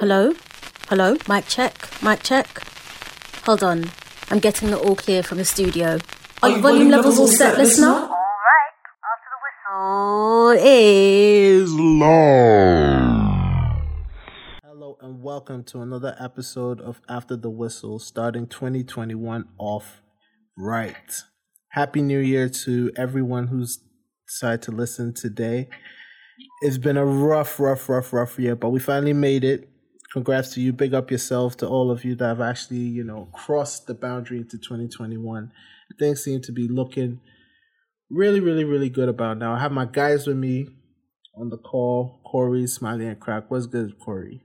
Hello? Hello? Mic check? Mic check? Hold on. I'm getting the all clear from the studio. Are your volume levels all set, listener? Alright, after the whistle is long. Hello and welcome to another episode of After the Whistle, starting 2021 off right. Happy New Year to everyone who's decided to listen today. It's been a rough, rough, rough, rough year, but we finally made it congrats to you. Big up yourself to all of you that have actually, you know, crossed the boundary into 2021. Things seem to be looking really, really, really good about now. I have my guys with me on the call, Corey, Smiley, and Crack. What's good, Corey?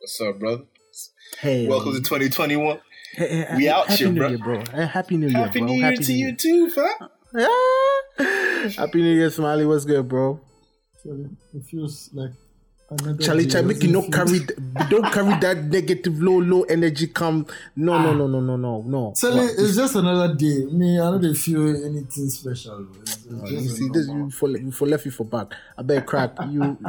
What's up, brother? Hey. Welcome to 2021. Hey, hey, we out Happy here, New bro. Year, bro. Hey, Happy New Year, Happy bro. New Year Happy to New you too, fam. Happy New Year, Smiley. What's good, bro? It feels like another Charlie, Charlie, make you doesn't no carry, th- don't carry that negative, low, low energy. Come, no, no, ah. no, no, no, no, no. Charlie, What? it's just another day. Me, I don't feel anything special. It's, it's Oh, you see this, you for, you for left you for back. I bet crack you.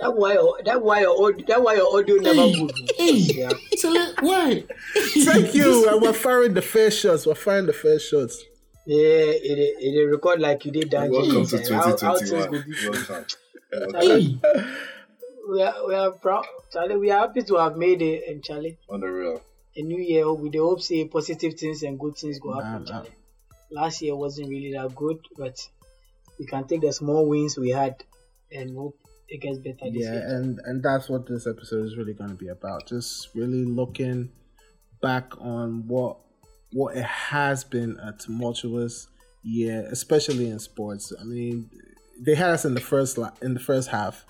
That why that why your audio that why your audio never Hey, good. hey, Yeah. Charlie, why? Thank you. we're firing the fair shots. We're firing the fair shots. Yeah, it it, it record like you did that. Welcome to eh? How- how 2021. Welcome. Hey, We are we are proud, Charlie. We are happy to have made it, and Charlie, On the real. a new year with the hope say positive things and good things go happen. Man, Charlie. Last year wasn't really that good, but we can take the small wins we had and hope it gets better this Yeah, year. and and that's what this episode is really going to be about. Just really looking back on what what it has been a tumultuous year, especially in sports. I mean, they had us in the first la- in the first half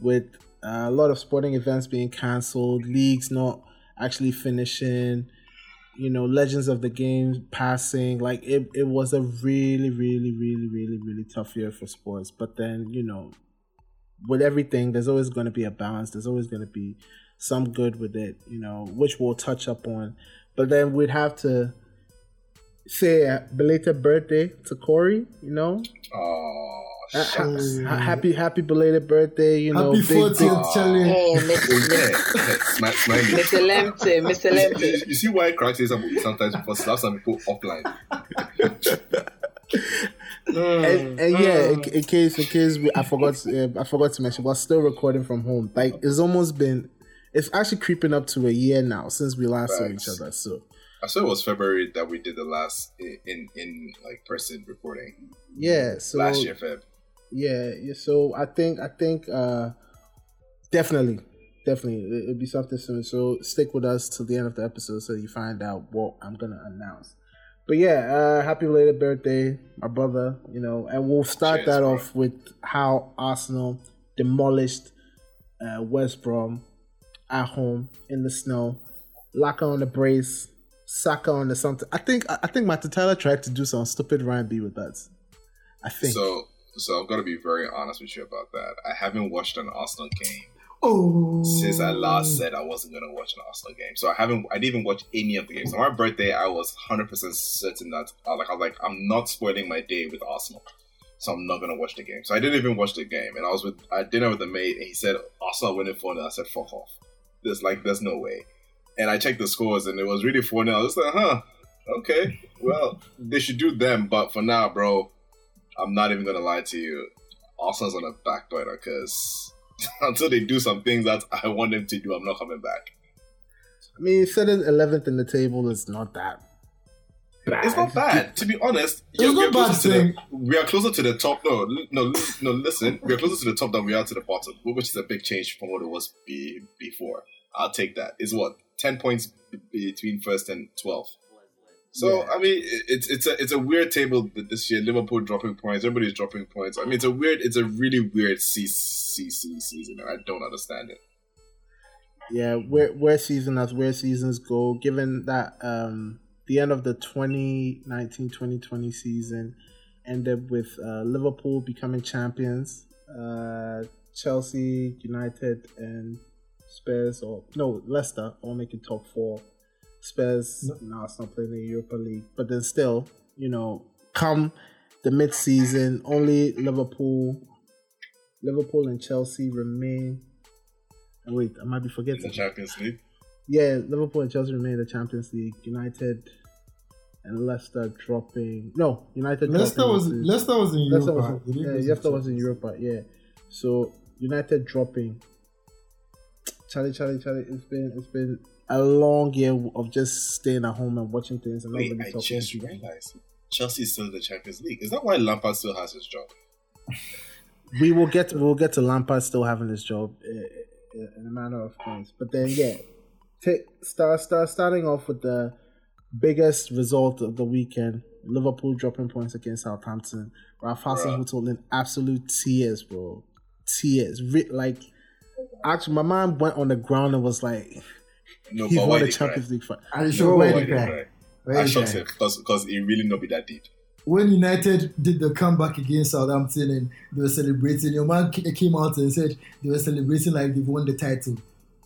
with uh, a lot of sporting events being cancelled, leagues not actually finishing. You know, legends of the game passing. Like it, it was a really, really, really, really, really tough year for sports. But then, you know, with everything, there's always going to be a balance. There's always going to be some good with it, you know, which we'll touch up on. But then we'd have to say a belated birthday to Corey, you know. Oh, shucks. ha- happy, happy belated birthday, you know. happy big, big, 40th, Charlie. Hey, Mr. Smile- Mr. Lemte, Mr. You, Lemte. you see why Crack sometimes before slap some people offline. and, and yeah, in, in case, in case we, I forgot, uh, I forgot to mention, we're still recording from home. Like it's almost been, it's actually creeping up to a year now since we last saw each other. So I saw it was February that we did the last in in, in like person recording yeah, so last year, Feb. Yeah, yeah, so I think I think uh definitely, definitely it- it'll be something soon. So stick with us till the end of the episode so you find out what I'm gonna announce. But yeah, uh happy belated birthday, my brother, you know, and we'll start Cheers, that bro. off with how Arsenal demolished uh West Brom at home in the snow. Laca on the brace, Saka on the something. I think I think Tyler tried to do some stupid rhyme B with that. I think. So, so I've got to be very honest with you about that. I haven't watched an Arsenal game Oh, since I oh. last said I wasn't gonna watch an Arsenal game. So I haven't, I didn't even watch any of the games. On my birthday, I was hundred percent certain that I was like, I was like, I'm not spoiling my day with Arsenal, so I'm not gonna watch the game. So I didn't even watch the game, and I was with I dinner with a mate, and he said Arsenal winning four 0 I said, fuck off. There's like, there's no way. And I checked the scores, and it was really four 0 I was like, huh, okay, well, they should do them, but for now, bro, I'm not even gonna lie to you. Arsenal's on a back burner because until they do some things that I want them to do, I'm not coming back. I mean, sitting eleventh in the table is not that bad. It's not bad, to be honest. It's Yeah, not we are closer bad to the we are closer to the top. No, no, no. Listen, we are closer to the top than we are to the bottom, which is a big change from what it was be, before. I'll take that. It's what ten points b- between first and twelfth. So Yeah. I mean, it's it's a it's a weird table this year. Liverpool dropping points, everybody's dropping points. I mean, it's a weird, it's a really weird CC season, and I don't understand it. Yeah, where where season as where seasons go, given that um the end of the 2019-2020 season ended with uh, Liverpool becoming champions, uh, Chelsea, United, and Spurs, or no Leicester, all making top four. Spurs no. it's not playing in the Europa League, but then still, you know, come the mid season, only Liverpool, Liverpool and Chelsea remain Oh, wait, I might be in forgetting. the Champions League. Yeah, Liverpool and Chelsea remain in the Champions League. United and Leicester dropping. No, United. Leicester was into- Leicester was in Leicester Europa. was, They yeah, Leicester was in. Europa. Yeah, so United dropping. Charlie, Charlie, Charlie. It's been it's been a long year of just staying at home and watching things and not Wait, really I talking. just realized Chelsea is still in the Champions League. Is that why Lampard still has his job? we will get we will get to Lampard still having his job uh, uh, in a manner of things. But then yeah, take, start start starting off with the biggest result of the weekend: Liverpool dropping points against Southampton. Ralph. Hasenhuttl in absolute tears, bro, tears. Like actually, my man went on the ground and was like, No, "He but why the did he cry? Champions League fight." Are you No, sure why why did they he cry? cry? Why I they shocked him because because it really not be that deep. When United did the comeback against Southampton and they were celebrating, your man came out and said they were celebrating like they won the title.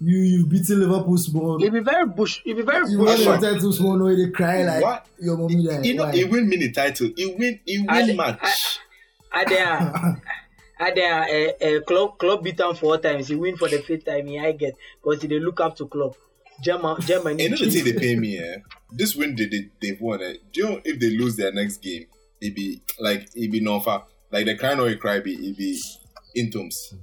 You you beating Liverpool small. It'll be very bush. It'll be very You won bush. the title small, no, they cry like What? your mommy like. You know, why? he win mini title. He win. He I- win match. I there. I there. A, a club club beat him four times. He win for the fifth time. He I get because they look up to club. German, Germany. Another thing they pay me, eh? This win they, they they've won. Eh? Do you know if they lose their next game, it be like it be no far. Like the cry or a cry be it be intoms.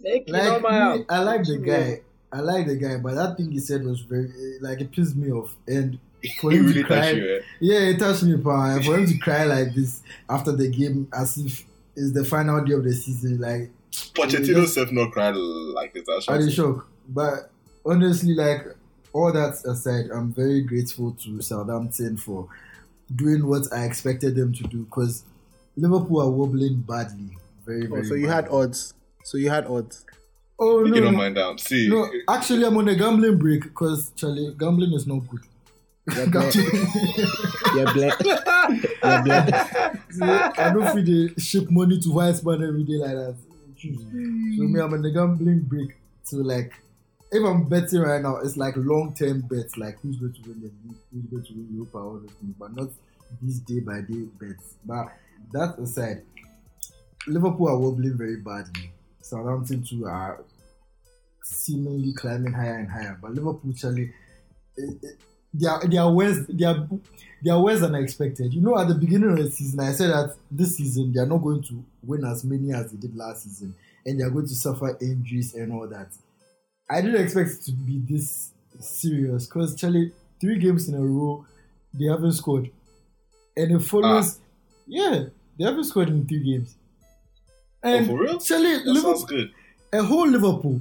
Make like me, I like the guy. I like the guy, but that thing he said was very like it pissed me off. And for him really to cry, you, eh? yeah, it touched me, pa. And for him to cry like this after the game, as if it's the final day of the season, like Pochettino self not cry like this. That's I'm in shock. But honestly, like all that aside, I'm very grateful to Southampton for doing what I expected them to do because Liverpool are wobbling badly. Very, Oh, very. so you had odds. So you had odds. Oh You no, don't mind down. See, no. Actually, I'm on a gambling break because Charlie, gambling is not good. Yeah, black. yeah, black. Yeah, black. See, I don't feel they ship money to white man every day like that. So me, I'm on a gambling break to like, if I'm betting right now, it's like long term bets, like who's going to win the league, who's going to win Europa, all those things, but not these day by day bets. But that aside, Liverpool are wobbling very badly. Southampton too are seemingly climbing higher and higher, but Liverpool, Charlie, it, it, they are they are worse they are they are worse than I expected. You know, at the beginning of the season, I said that this season they are not going to win as many as they did last season, and they are going to suffer injuries and all that. I didn't expect it to be this serious because Charlie, three games in a row, they haven't scored, and it follows. Ah. Yeah, they haven't scored in three games. oh, And for real? Charlie, That Liverpool, sounds good. a whole Liverpool,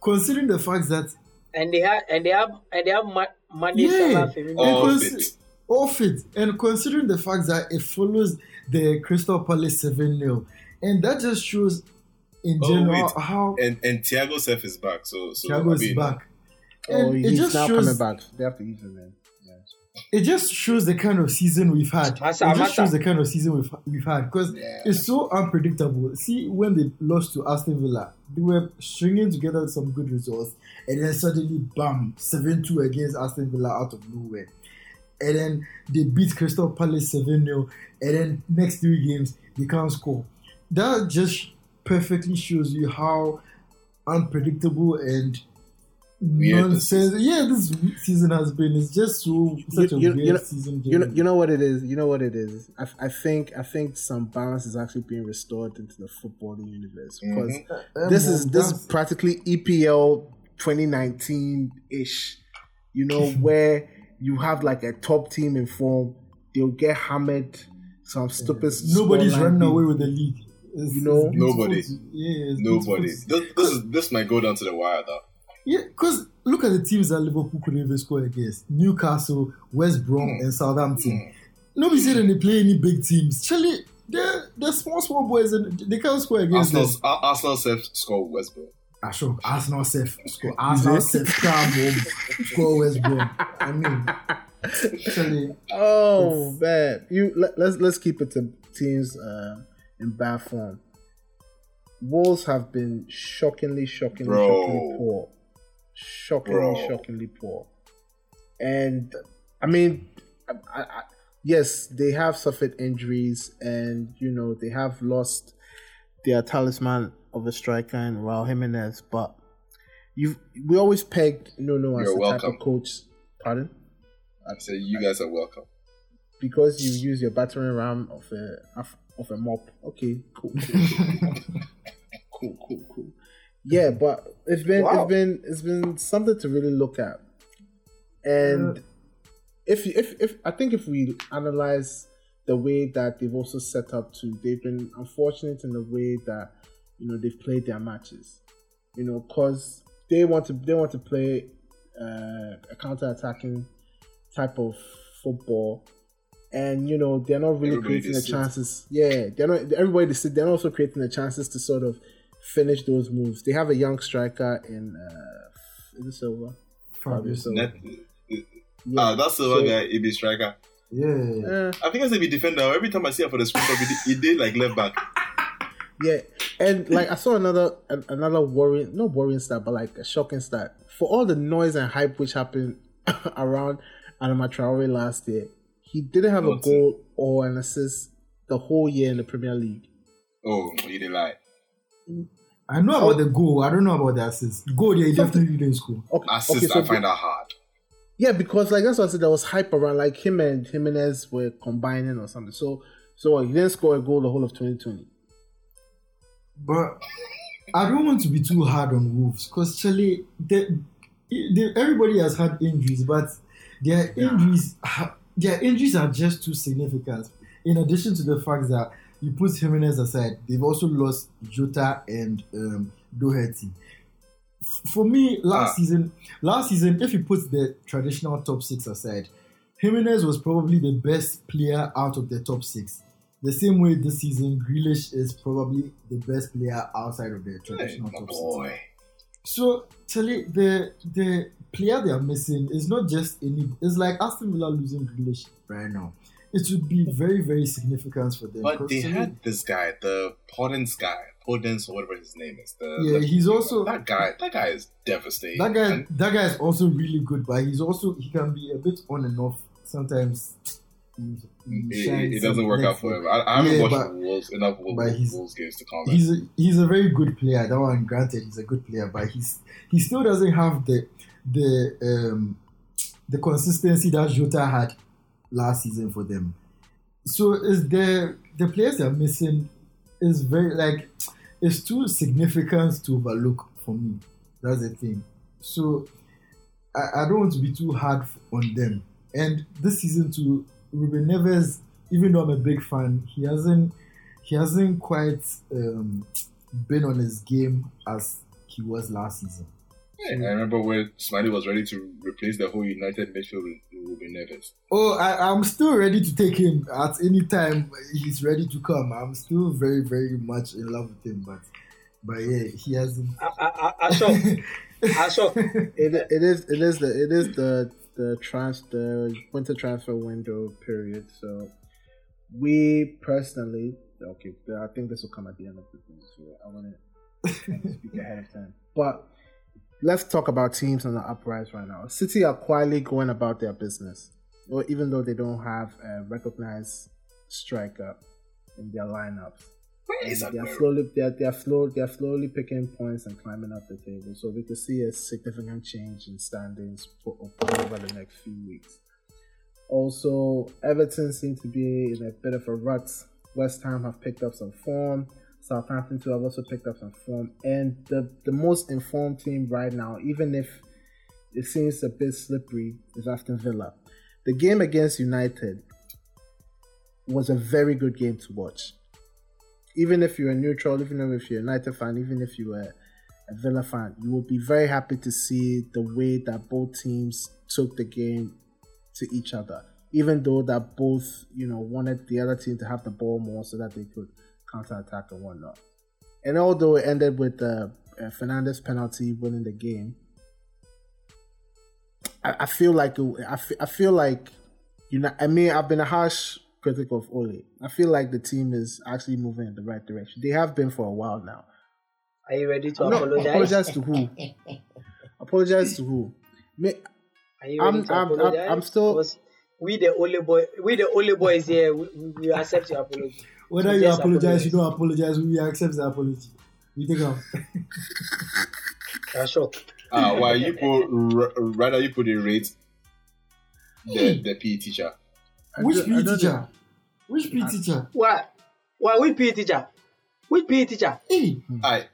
considering the fact that and they have and they have and they have Ma- Mane Yeah. Salah Firmino. Oh, And fit. consi- all fit. And considering the fact that it follows the Crystal Palace 7 0, and that just shows in Oh, general wait. how And and Thiago Self is back. So so Thiago is mean, back. Oh, And it he's just now shows coming back. They have to use him, man. Yeah. it just shows the kind of season we've had. Massa, it just Massa. shows the kind of season we've we've had because Yeah. it's so unpredictable. See, when they lost to Aston Villa, they were stringing together some good results, and then suddenly, bam, seven two against Aston Villa out of nowhere, and then they beat Crystal Palace seven 0 and then next three games they can't score. That just perfectly shows you how unpredictable and Weird this nonsense. Yeah, this season has been. It's just so such a you- weird you know- season. You know, you know what it is. You know what it is. I, I think, I think some balance is actually being restored into the footballing universe because Mhm. this Um, is this is practically EPL 2019 ish. You know where you have like a top team in form, they'll get hammered. Some stupid. nobody's running away with the lead. It's, You know? it's Nobody. to- yeah, Nobody. This, this is this might go down to the wire though. Yeah, because look at the teams that Liverpool couldn't even score against: Newcastle, West Brom, Hmm. and Southampton. Nobody said they play any big teams. Charlie, they're they're small, small boys, and they can't score against them. Arsenal Ar- Arsenal self score West Brom. Ah, sure. Arsenal safe score. Arsenal safe calm score West Brom. I mean, Charlie, Oh man, you let, let's let's keep it to teams uh, in bad form. Wolves have been shockingly, shockingly, Bro. shockingly poor. Shockingly, Bro. shockingly poor. And I mean, I, I, yes, they have suffered injuries, and you know they have lost their talisman of a striker in Raul Jimenez. But you we always pegged Nuno as You're the type of coach. Pardon? I say you guys are welcome. Because you use your battering ram of a of a mop. Okay, cool. cool, cool, cool. Yeah, but it's been Wow. it's been it's been something to really look at. And if you- if if I think if we analyze the way that they've also set up to, they've been unfortunate in the way that you know they've played their matches. You know, cause they want to they want to play uh, a counter attacking type of football, and you know they're not really Everybody creating the just chances. Yeah, they're not. Everybody they sit. They're also creating the chances to sort of finish those moves. They have a young striker in uh, is it Silva? Fabio Silva. Net, Yeah. ah, that's the one So- guy. He be striker. Yeah. Uh, I think as a be defender. Every time I see him for the sprint, he did- he did like left back. Yeah, and like I saw another an- another worrying, not worrying stat, but like a shocking stat for all the noise and hype which happened around Adama Traore last year. He didn't have a What's it? goal or an assist the whole year in the Premier League. Oh, you didn't lie. I know about the goal. I don't know about the assist. Goal, yeah, he definitely didn't score. Okay, Assist, okay, so I find that hard. yeah, because like that's what I said. There was hype around like him and Jimenez were combining or something. So so what, he didn't score a goal the whole of 2020. But I don't want to be too hard on Wolves because Charlie, they, they, everybody has had injuries, but their injuries, ha- their injuries are just too significant. In addition to the fact that you put Jimenez aside, they've also lost Jota and um, Doherty. For me, last Ah. season, last season, if you put the traditional top six aside, Jimenez was probably the best player out of the top six. The same way this season, Grealish is probably the best player outside of the traditional my top six. So, Charlie, the the player they are missing is not just any. It's like Aston Villa losing Grealish right now. It would be very very significant for them. But they had this guy, the Podence guy, Podence or whatever his name is. The, Yeah, the- he's also- that guy. That guy is devastating. that guy. That guy is also really good, but he's also he can be a bit on and off sometimes. It, it doesn't work out for him. I, I haven't Yeah, watched but- Wolves enough Wolves, Wolves games to comment. he's a, he's a very good player. That one, granted, he's a good player, but he's he still doesn't have the the um the consistency that Jota had last season for them. So is the the players they're missing is very like it's too significant to overlook for me. That's the thing. So I, I don't want to be too hard on them. And this season too, Ruben Neves, even though I'm a big fan, he hasn't he hasn't quite um, been on his game as he was last season. Yeah, hmm. I remember when Smiley was ready to replace the whole United midfield with Ruben Neves. Oh, I, I'm still ready to take him at any time he's ready to come. I'm still very, very much in love with him, but but yeah, he hasn't. I, I, I, Ashok, Ashok, It, it is it is the it is the the trans the winter transfer window period. So we personally okay, I think this will come at the end of the thing. So I want to speak ahead of time. But let's talk about teams on the uprise right now. City are quietly going about their business, or even though they don't have a recognized striker in their lineups. Where is they're slowly they're, they're slow they're slowly picking points and climbing up the table. So we could see a significant change in standings for, over the next few weeks. Also, Everton seem to be in a bit of a rut. West Ham have picked up some form. Southampton too have also picked up some form. And the, the most informed team right now, even if it seems a bit slippery, is Aston Villa. The game against United was a very good game to watch even if you're neutral, even if you're a United fan, even if you're a, a Villa fan, you will be very happy to see the way that both teams took the game to each other. Even though that both, you know, wanted the other team to have the ball more so that they could counter attack and whatnot. And although it ended with the uh, Fernandes penalty winning the game, I, I feel like it, I, I feel like you know. I mean, I've been a harsh critic of Ole. I feel like the team is actually moving in the right direction. They have been for a while now. are you ready to No, apologize? apologize to who? apologize to who? Me, Are you ready I'm- to I'm- I'm- apologize? I'm still- Because we the only boy, we the only boys here. We, we we accept your apology. Whether So you just apologize, you don't apologize, we accept the apology. We take off. Ashok, Uh, why you put r- rather you put a rate the hmm. the PE teacher? I Which PE don't teacher? Which PE ah. teacher? Why? Why? Which PE teacher? Which PE teacher? Hey, hmm. I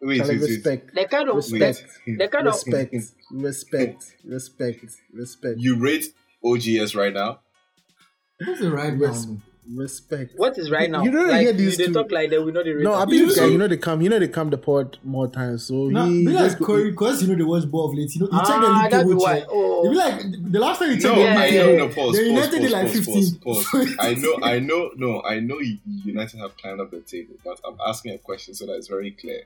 wait, Charlie, wait, wait. respect, The kind of Respect. the, the kind of respect, respect, hmm. respect, respect, You rate OGS right now? what's the right Yes. now? respect. what is right now? You don't like, hear these they two- talk like that. We know the. No, I of- mean, You guy, know- you know they come, you know they come the pod more times. So Nah, he be like Corey, because you know they watch ball of late. You know, you check the ah, league that's table. why. Oh, You be like the last time you checked No, the Yeah, I yeah, know. table, No, pause. the pause, United pause, did like pause, 15. pause, pause. I know, I know, no, I know United have climbed up the table, but I'm asking a question so that it's very clear.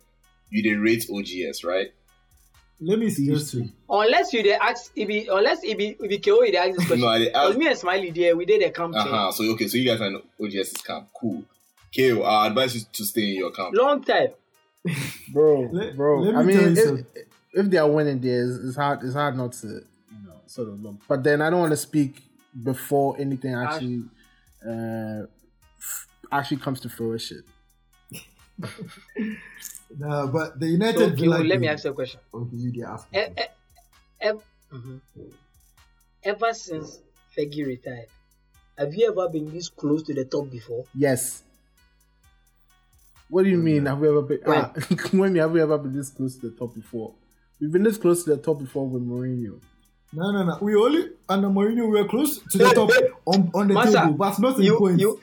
You did rate OGS, right? Let me suggest to you. unless you dey ask if he unless if he if he KO you dey ask this question. No, I dey Because ask. me and Smiley there, we did a camp Uh huh. So okay, so you guys are in OGS camp. Cool. KO, I advise you to stay in your camp. Long time. bro, Let- bro. let me I mean, tell you if, something. if they are winning there, it's, it's hard. It's hard not to, you know, sort of look. But then I don't want to speak before anything actually, uh, f- actually comes to fruition. Nah, but the United okay, Villa well, let me ask you a question. Okay, you did ask. E- e- ev- mhm. Ever since Fergie retired, have you ever been this close to the top before? Yes. What do you mean? Have we ever been? When? Ah, when have we ever been this close to the top before? We've been this close to the top before with Mourinho. No, no, no. We only under Mourinho we were close to the top on, on the Massa, table, but not in you- points. you-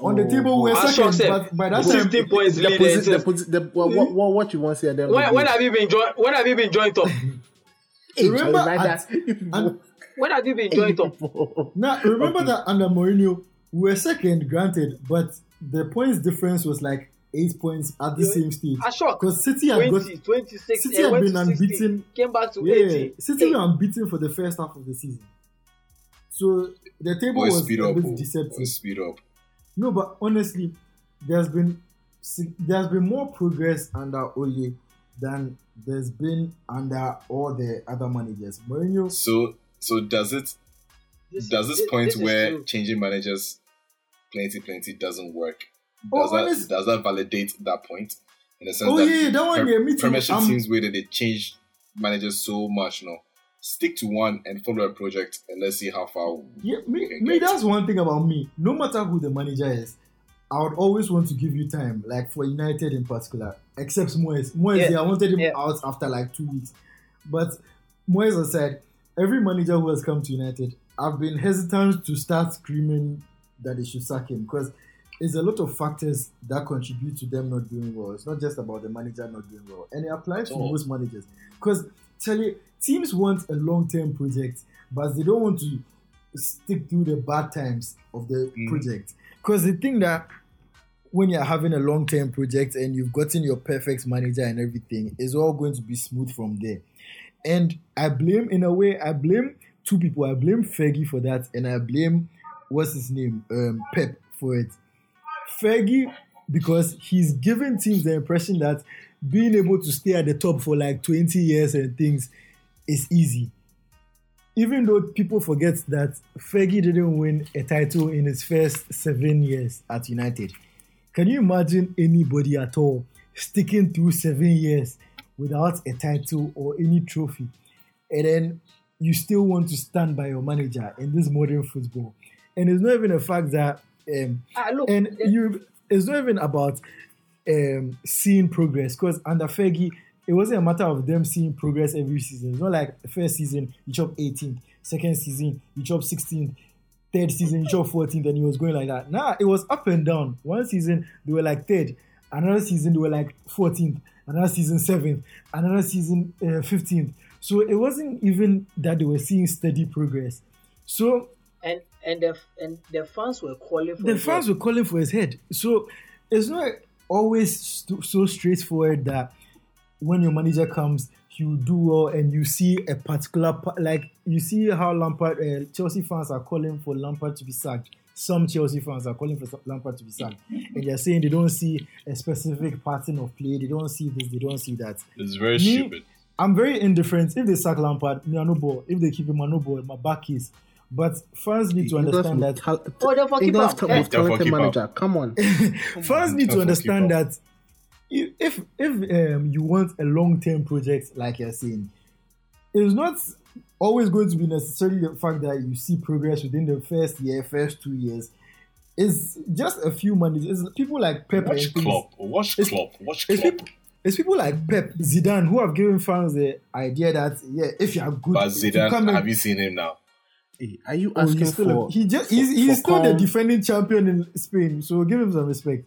on the Oh, table we were I second, saw but by that time 16 points The, lead. posi- the, posi- the, what, hmm? what, what, what you want to say at them? When, when have you been join? When have you been joined top? remember like at- that? and- When have you been joined top? Now remember Okay. that under Mourinho we were second, granted, but the points difference was like eight points at the Yeah. same stage. I shocked. Because City had 20, got 26, City had been to 16, unbeaten. Came back to yeah, 80. City were unbeaten for the first half of the season. So the table Boys, was speed a up. bit oh. deceptive. Boys, speed up. No, but honestly, there's been there's been more progress under Ole than there's been under all the other managers. Mourinho, So, so does it this- does this this- point this where changing managers plenty plenty doesn't work? Oh, Does that honest- does that validate that point? In the sense oh that yeah, that one, Pre- yeah, me too. Premiership Um, teams where they change managers so much, no. Stick to one and follow a project, and let's see how far. yeah, me, we can me, get. that's one thing about me. No matter who the manager is, I would always want to give you time, like for United in particular, except Moyes. Moyes, Yeah, yeah, I wanted him yeah. out after like two weeks. But Moyes has said, every manager who has come to United, I've been hesitant to start screaming that they should sack him because there's a lot of factors that contribute to them not doing well. It's not just about the manager not doing well, and it applies to Oh. most managers. Because tell you, teams want a long-term project, but they don't want to stick through the bad times of the Mhm. project. Because they think that when you're having a long-term project and you've gotten your perfect manager and everything, it's all going to be smooth from there. And I blame, in a way, I blame two people. I blame Fergie for that, and I blame what's his name, um, Pep for it. Fergie because he's giving teams the impression that being able to stay at the top for like 20 years and things is easy. Even though people forget that Fergie didn't win a title in his first seven years at United. Can you imagine anybody at all sticking through seven years without a title or any trophy? And then you still want to stand by your manager in this modern football. And it's not even a fact that um, Ah, look, and you it's not even about um seeing progress because under Fergie it wasn't a matter of them seeing progress every season. It's not like the first season you chop 18th, second season you chop 16th, third season you chop 14th, and he was going like that. Nah, it was up and down. One season they were like third, another season they were like 14th, another season seventh, another season uh, 15th. So it wasn't even that they were seeing steady progress. So and and the and the fans were calling for the fans were calling for his head. So it's not always so straightforward that when your manager comes, you do well, and you see a particular pa- like you see how Lampard, uh, Chelsea fans are calling for Lampard to be sacked. Some Chelsea fans are calling for Lampard to be sacked, and they're saying they don't see a specific pattern of play. They don't see this. They don't see that. It's very Me- stupid. I'm very indifferent. If they sack Lampard, me I no ball. If they keep him, I no ball. My back is. But fans need to understand that Oh, they're for England's keeper. top most talented manager. Come on. fans need to understand that if if, if um, you want a long term project like you're saying it's not always going to be necessarily the fact that you see progress within the first year, first two years. It's just a few managers. It's people like Pep Watch and. Klopp. Watch It's- Klopp. Watch It's Klopp. people, it's people like Pep, Zidane, who have given fans the idea that yeah, if you are good, But if you come Zidane, have you seen him now? Hey, Are you Oh, asking he's still a- for? he just for- he's, he's for still the defending champion in Spain, so give him some respect.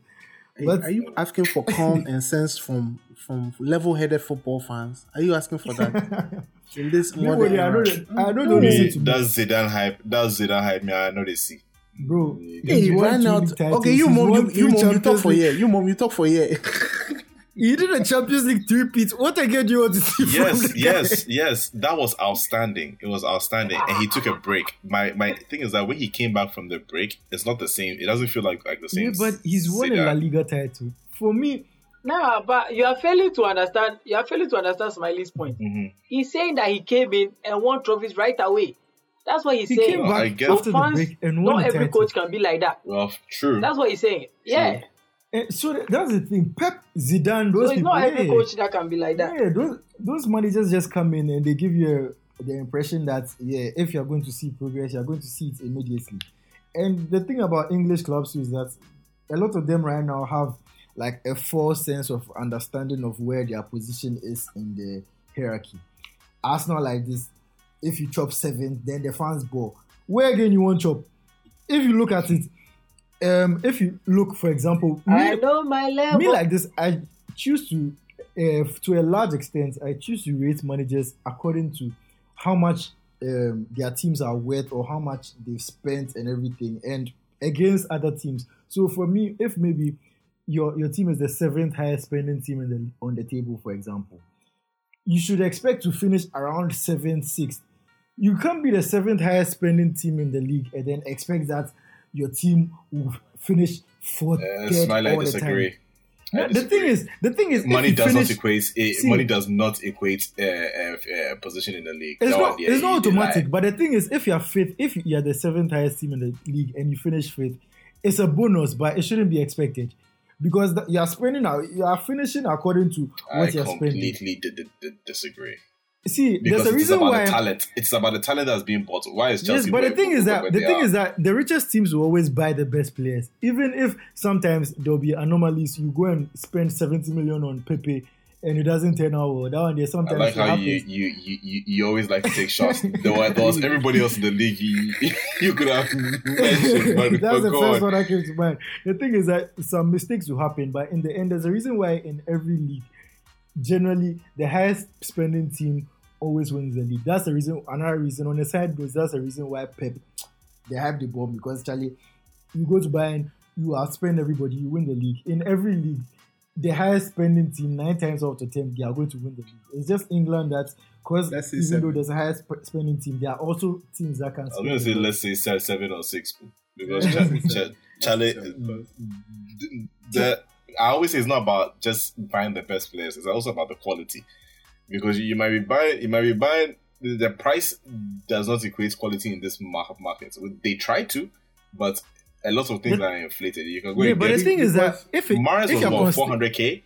hey, but- are you asking for calm and sense from from level-headed football fans? Are you asking for that in this modern Nobody, I know that I know No. don't listen Me, to me, that's Zidane hype. That's Zidane hype. Me, I know they see. bro. Hey, He's won right two now. league titles, Okay, you he's mom, you, you mom, you talk for League- year. You mom, you talk for year. He did a Champions League three peats. What again do you want to see from Yes, guy? yes, yes. That was outstanding. It was outstanding, and he took a break. My my thing is that when he came back from the break, it's not the same. It doesn't feel like like the same. Yeah, but he's won a La Liga title. For me, Nah, but you are failing to understand. You are failing to understand Smiley's point. Mhm. He's saying that he came in and won trophies right away. That's what he's he saying. came back guess- after the break and won not every title. coach can be like that. Well, true. That's what he's saying. Yeah. And so that's the thing. Pep, Zidane, those So it's people. not every yeah, coach that can be like that. yeah, those those managers just come in and they give you a, the impression that yeah, if you're going to see progress, you're going to see it immediately. And the thing about English clubs is that a lot of them right now have like a false sense of understanding of where their position is in the hierarchy. Arsenal like this, if you chop seventh, then the fans ball. Where again you want chop? If you look at it, um, if you look, for example, I me, know my level. me like this, I choose to, uh, to a large extent, I choose to rate managers according to how much um, their teams are worth or how much they've spent and everything, and against other teams. So for me, if maybe your your team is the seventh highest spending team in the, on the table, for example, you should expect to finish around seventh, sixth. You can't be the seventh highest spending team in the league and then expect that your team will finish fourth, Uh, Smile, I all the time. disagree. I No, the thing is, the thing is, money does finish, not equate. eh, See- money does not equate uh, uh, uh, position in the league. It's That not, it's not automatic. lie. But the thing is, if you're fifth, if you're the seventh highest team in the league and you finish fifth, it's a bonus, but it shouldn't be expected because you are spending you are finishing according to I what you're spending. I completely di- di- di- disagree. See, Because there's a reason about why. the talent. It's about the talent that's being bought. Why is Yes, Chelsea? but the thing is that the thing are? is that the richest teams will always buy the best players, even if sometimes there'll be anomalies. You go and spend seventy million on Pepe, and it doesn't turn out well. That one there I sometimes like how you, you, you, you, you always like to take shots. there, was, there was everybody else in the league you, you could have mentioned, That's the first on. one that came to mind. The thing is that some mistakes will happen, but in the end, there's a reason why in every league, generally the highest spending team always wins the league. That's the reason. Another reason on the side goes. That's the reason why Pep they have the bomb because Charlie, you go to Bayern, you outspend everybody, you win the league. In every league, the highest spending team nine times out of ten they are going to win the league. It's just England that because even seven. though there's a highest sp- spending team, there are also teams that can. I'm going to say, let's say seven or six. Because Yeah. Cha- Cha- Charlie, uh, the, I always say it's not about just buying the best players, it's also about the quality. Because you might be buying, you might be buying, the, the price does not equate quality in this market. So they try to, but a lot of things But- are inflated. You can go Yeah, and but the thing is that if it, Mahrez if was you're about const- 400k.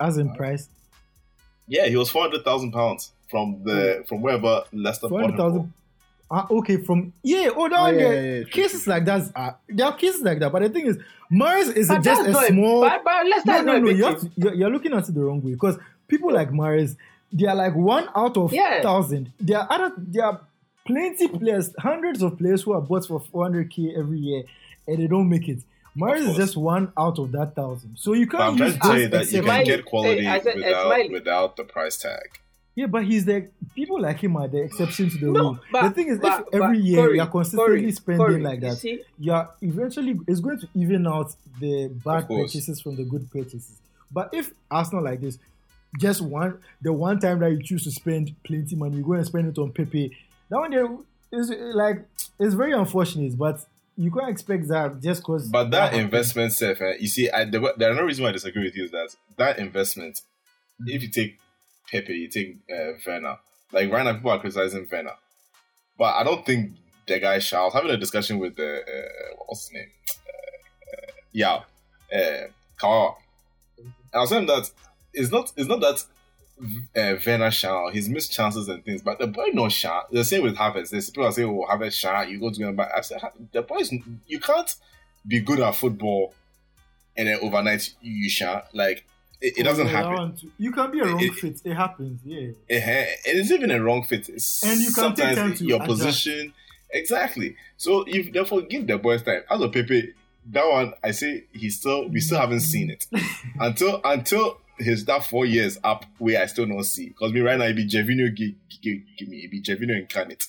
as in price, Yeah, he was 400,000 pounds from the from wherever Leicester four bought hundred him for. thousand. Ah, okay, from yeah, oh, that Oh, one yeah, there, yeah, yeah, cases like that. Are, there are cases like that, but the thing is, Mahrez is But just a small. But, but let's no, no, no. a big You have team. to, you're, you're looking at it the wrong way because people like Mahrez, they are like one out of Yeah. thousand. There are other, there are plenty players, hundreds of players who are bought for 400k every year, and they don't make it. Mahrez is just one out of that thousand. So you can't I'm trying use to tell you that you can get quality hey, said, without without the price tag. Yeah, but he's the people like him are the exception to the No, rule. but- the thing is, but- if every but year Corey, you're consistently Corey, spending Corey, like that, see- you're eventually it's going to even out the bad purchases from the good purchases. But if Arsenal like this, just one the one time that you choose to spend plenty money, you go and spend it on Pepe. That one there is like it's very unfortunate, but you can't expect that just because. But that investment, Seth, eh, you see, I, the, the another reason why I disagree with you is that that investment, if you take Pepe, you take uh, Werner. Like right now, people are criticizing Werner, but I don't think the guy shall. I was having a discussion with the uh, what's his name, uh, uh, yeah, uh. And I was saying that it's not it's not that uh, Werner Shaw. He's missed chances and things, but the boy knows Shaw. The same with Havertz. There's people say, "Oh, Havertz Shaw, you go to him," but I said, the boys, you can't be good at football and then overnight you Shaw. Like it, it doesn't happen. You can be a wrong it, fit. It happens. Yeah. It, it is even a wrong fit. It's and you can take time to your adjust. position. Exactly. So you therefore give the boys time. As a Pepe, that one I say he still we still haven't seen it until until his that four years up where I still don't see because me right now it be Gervinho give, give, give me it be Gervinho incarnate.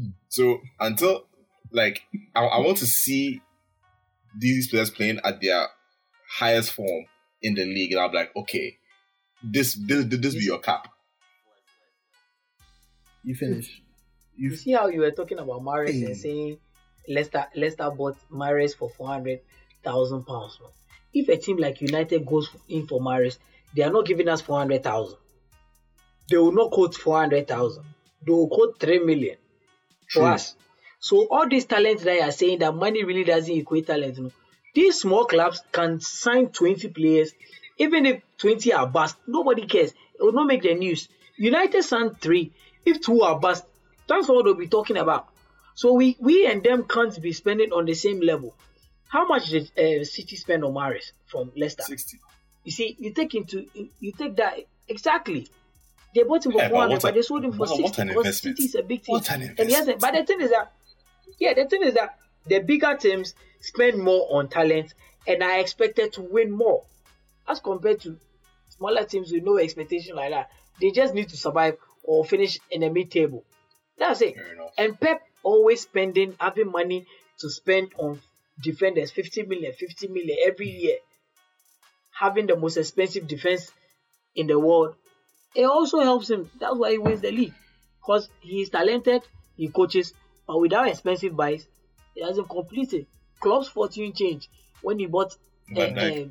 Mm-hmm. So until like I, I want to see these players playing at their highest form in the league, and I'm like, okay, this this this be your cap. You finish. You, you see how you were talking about Mahrez hey. and saying Leicester Leicester bought Mahrez for four hundred thousand pounds. If a team like United goes in for Mahrez, they are not giving us four hundred thousand. They will not quote four hundred thousand. They will quote three million for True. us. So all these talents that are saying that money really doesn't equate talent. These small clubs can sign 20 players, even if 20 are bust, nobody cares. It will not make the news. United signed three. If two are bust, that's what they'll be talking about. So we, we and them can't be spending on the same level. How much did uh, City spend on Mahrez from Leicester? 60. You see, you take into you take that exactly. They bought him for yeah, 400, but, but, they sold him for what, 60 what because City is a big team. And he hasn't, but the thing is that, yeah, the thing is that the bigger teams spend more on talent and are expected to win more as compared to smaller teams with no expectation like that. They just need to survive or finish in the mid table. That's it. And Pep always spending, having money to spend on defenders 50 million, 50 million every year. Having the most expensive defense in the world, it also helps him. That's why he wins the league. Because he is talented, he coaches, but without expensive buys, he hasn't completed. Club's fortune change when he bought Van uh, Dijk. Uh,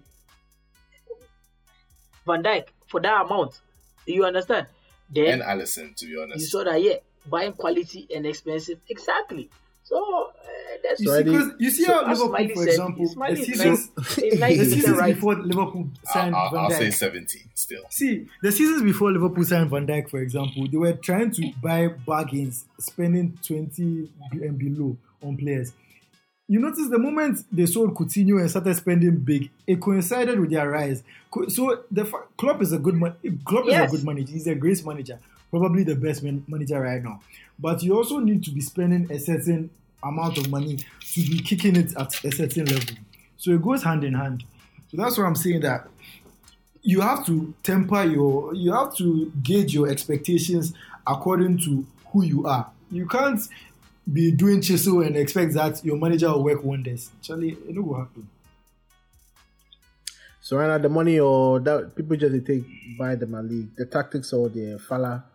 Van Dijk for that amount. You understand? Then and Alisson, to be honest. You saw that, yeah, buying quality and expensive. Exactly. So uh, that's you see, because you see so how Liverpool, for example, the seasons, nice, the seasons right. before Liverpool signed I'll, I'll, Van Dijk. I'll say seventy still. See, the seasons before Liverpool signed Van Dijk, for example, they were trying to buy bargains, spending twenty and below on players you notice the moment they sold Coutinho and started spending big, it coincided with their rise. So the Klopp is a good man. Klopp yes. is a good manager. He's a great manager, probably the best man- manager right now. But you also need to be spending a certain amount of money to be kicking it at a certain level. So it goes hand in hand. So that's why I'm saying that you have to temper your, you have to gauge your expectations according to who you are. You can't be doing chisel and expect that your manager will work wonders. Actually, it will happen. So right now, the money or that people just take buy the league. The tactics or the falla.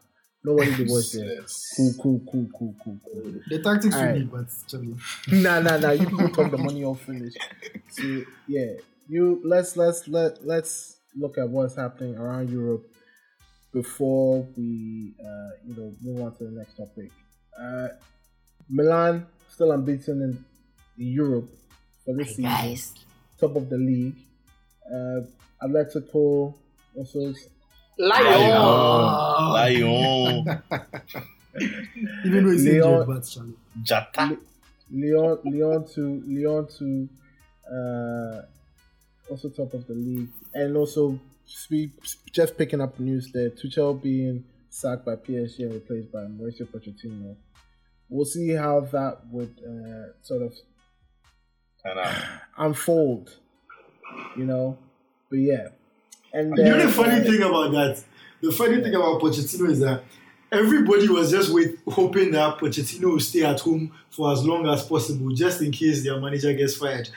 Nobody the boys there. Cool, cool, cool, cool, cool, cool. The tactics right. need, but actually. nah, nah, nah. You people talk the money off finish. So yeah, you let's let's let let's look at what's happening around Europe before we uh, you know move on to the next topic. Uh, Milan still unbeaten in Europe for this season. Guys. Top of the league. Uh, Atletico also. Lion. Lion. Even though he's Leon, injured, but Jata. Leon, Leon to Leon to uh, also top of the league, and also just picking up news there. Tuchel being sacked by PSG and replaced by Mauricio Pochettino we'll see how that would uh, sort of unfold. You know, but yeah. And you know the funny uh, thing about that, the funny yeah. thing about Pochettino is that everybody was just wait, hoping that Pochettino will stay at home for as long as possible, just in case their manager gets fired.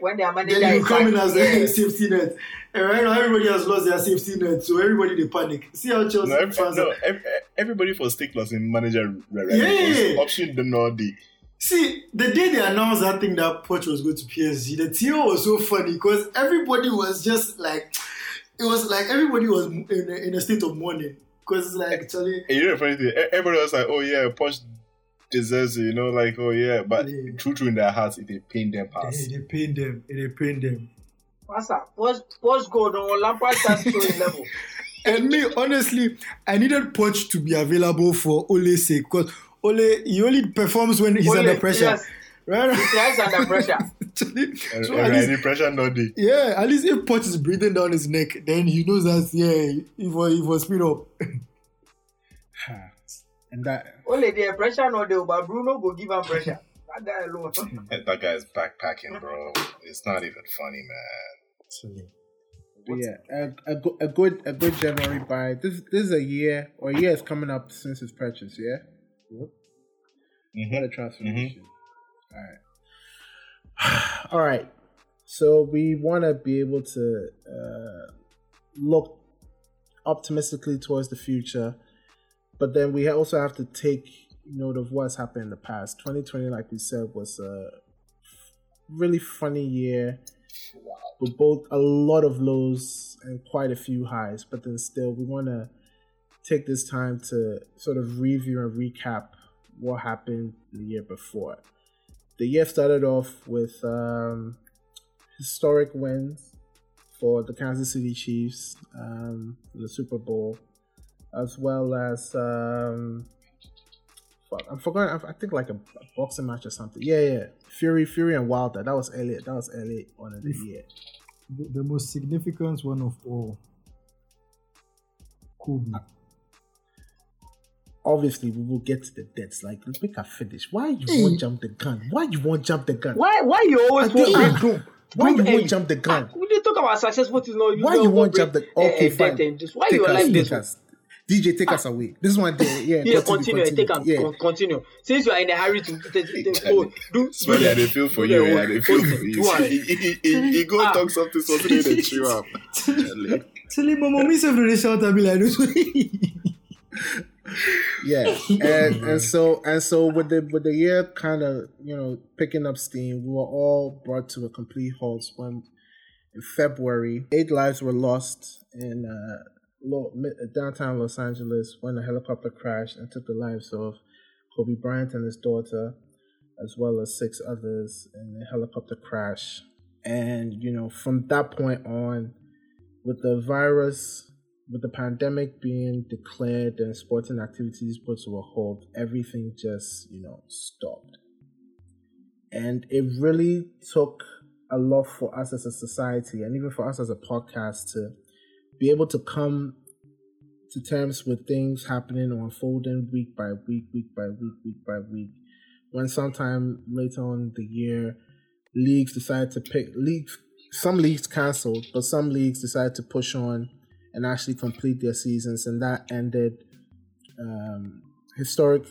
When their manager then you come in as a safety net, and right now everybody has lost their safety net, so everybody they panic. See how Chelsea no, every, fans no, every, everybody for stick loss in manager right yeah. option the Nordi. See, the day they announced that thing that Poch was going to PSG, the team was so funny because everybody was just like, it was like everybody was in a, in a state of mourning because like eh, actually. And you know the funny thing, everybody was like, "Oh yeah, Poch deserves it," you know, like, "Oh yeah," but yeah. true, true in their hearts, it they pain them pass. It, it pain them. It they pain them. What's up? Post post goal on Lampard starts showing level. and me, honestly, I needed Poch to be available for Ole's sake because Ole he only performs when he's Ole, under pressure. Yes. Right? He's under pressure. Actually, so at least, pressure not day. Yeah, at least if Poch is breathing down his neck, then he knows that yeah, he will, he will speed up. and that only the pressure not there, but Bruno will give him pressure. That guy alone. that guy is backpacking, bro. It's not even funny, man. yeah, a, a, a good a good January buy. This this is a year or a year is coming up since his purchase. Yeah. Yep. Mm-hmm. What a transformation! Mm-hmm. All right. All right. So we want to be able to uh, look optimistically towards the future, but then we also have to take note of what's happened in the past. 2020, like we said, was a really funny year with both a lot of lows and quite a few highs. But then still, we want to take this time to sort of review and recap what happened the year before. The year started off with um, historic wins for the Kansas City Chiefs um, in the Super Bowl, as well as um, I'm forgetting. I think like a, a, boxing match or something. Yeah, yeah. Fury, Fury and Wilder. That was early. That was early on in the year. The, the most significant one of all. Uh, obviously we will get to the deaths. Like let's make a finish. Why you mm. won't jump the gun? Why you won't jump the gun? Why why you always want to do? Why you won't jump the gun? We did talk about successful things now. Why you won't jump the okay uh, fine? Just, why take you us, like this? Us. DJ, take ah. us away. This one day, yeah. Yeah, continue, continue, continue. Take yeah. continue. Since you are in a hurry to, to, to, to oh, do. Sorry, I didn't feel for you. I didn't feel for you. He, he, he, he go ah. talk something, something, and chew up. Tell him, Mama, me something to shout at me like this. yeah, and and so and so with the with the year kind of you know picking up steam, we were all brought to a complete halt when in February eight lives were lost in uh, downtown Los Angeles when a helicopter crashed and took the lives of Kobe Bryant and his daughter, as well as six others in a helicopter crash. And you know from that point on, with the virus with the pandemic being declared and sporting activities put to a halt, everything just, you know, stopped. And it really took a lot for us as a society and even for us as a podcast to be able to come to terms with things happening or unfolding week by week, week by week, week by week. When sometime later on the year, leagues decided to pick leagues, some leagues canceled, but some leagues decided to push on and actually complete their seasons, and that ended um, historic.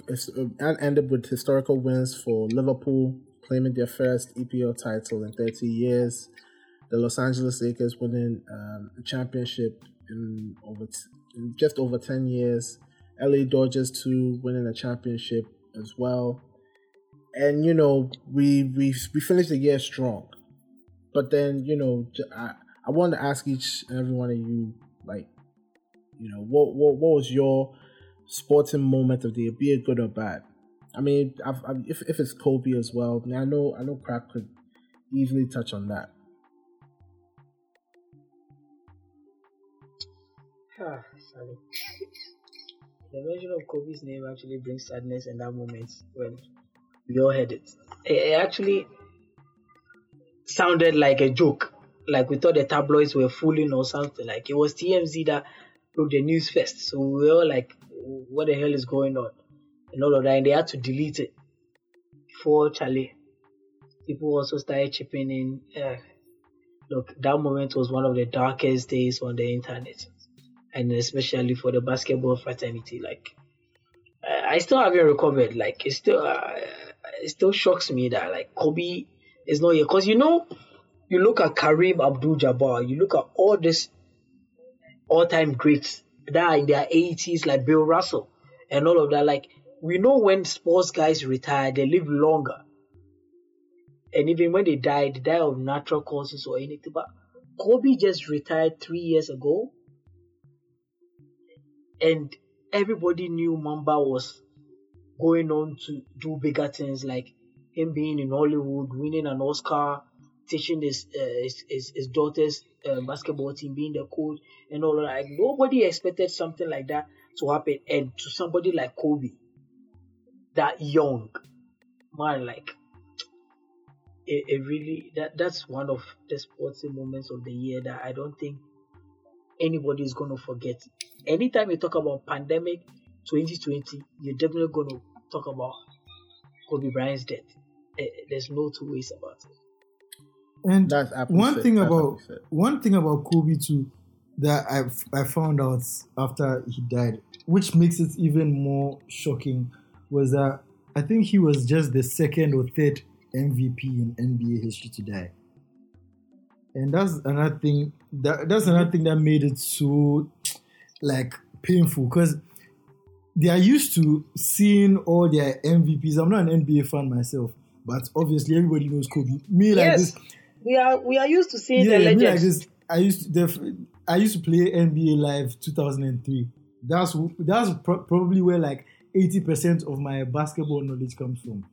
And ended with historical wins for Liverpool claiming their first EPL title in 30 years. The Los Angeles Lakers winning um, a championship in over t- in just over 10 years. LA Dodgers too winning a championship as well. And you know we we we finished the year strong, but then you know I I want to ask each and every one of you like, you know, what what what was your sporting moment of the year, be it good or bad? I mean, I've, I've, if if it's Kobe as well, I, mean, I know I know Crack could easily touch on that. Ah, sorry. the mention of Kobe's name actually brings sadness in that moment when we all heard it. It actually sounded like a joke like we thought the tabloids were fooling or something. Like it was TMZ that broke the news first. So we were like, what the hell is going on? And all of that. And they had to delete it before Charlie. People also started chipping in. Uh, look, that moment was one of the darkest days on the internet. And especially for the basketball fraternity. Like, I still haven't recovered. Like, it still, uh, it still shocks me that, like, Kobe is not here. Because, you know, you look at Kareem Abdul-Jabbar, you look at all these all-time greats that are in their 80s, like Bill Russell and all of that. Like we know when sports guys retire, they live longer, and even when they die, they die of natural causes or anything. But Kobe just retired three years ago, and everybody knew Mamba was going on to do bigger things, like him being in Hollywood, winning an Oscar teaching his, uh, his, his, his, daughters uh, basketball team, being the coach, and all that. Like nobody expected something like that to happen, and to somebody like Kobe, that young man, like it, it really that that's one of the sporting moments of the year that I don't think anybody is to forget. Anytime you talk about pandemic 2020, you're definitely to talk about Kobe Bryant's death. Eh, there's no two ways about it. And one thing about one thing about Kobe too that I I found out after he died, which makes it even more shocking, was that I think he was just the second or third MVP in NBA history to die. And that's another thing that that's another thing that made it so like painful because they are used to seeing all their MVPs. I'm not an NBA fan myself, but obviously everybody knows Kobe. Me like yes, this, we are we are used to seeing yeah, the legends. Me like this, I used to def, I used to play NBA Live 2003. That's that's pro- probably where like 80% of my basketball knowledge comes from.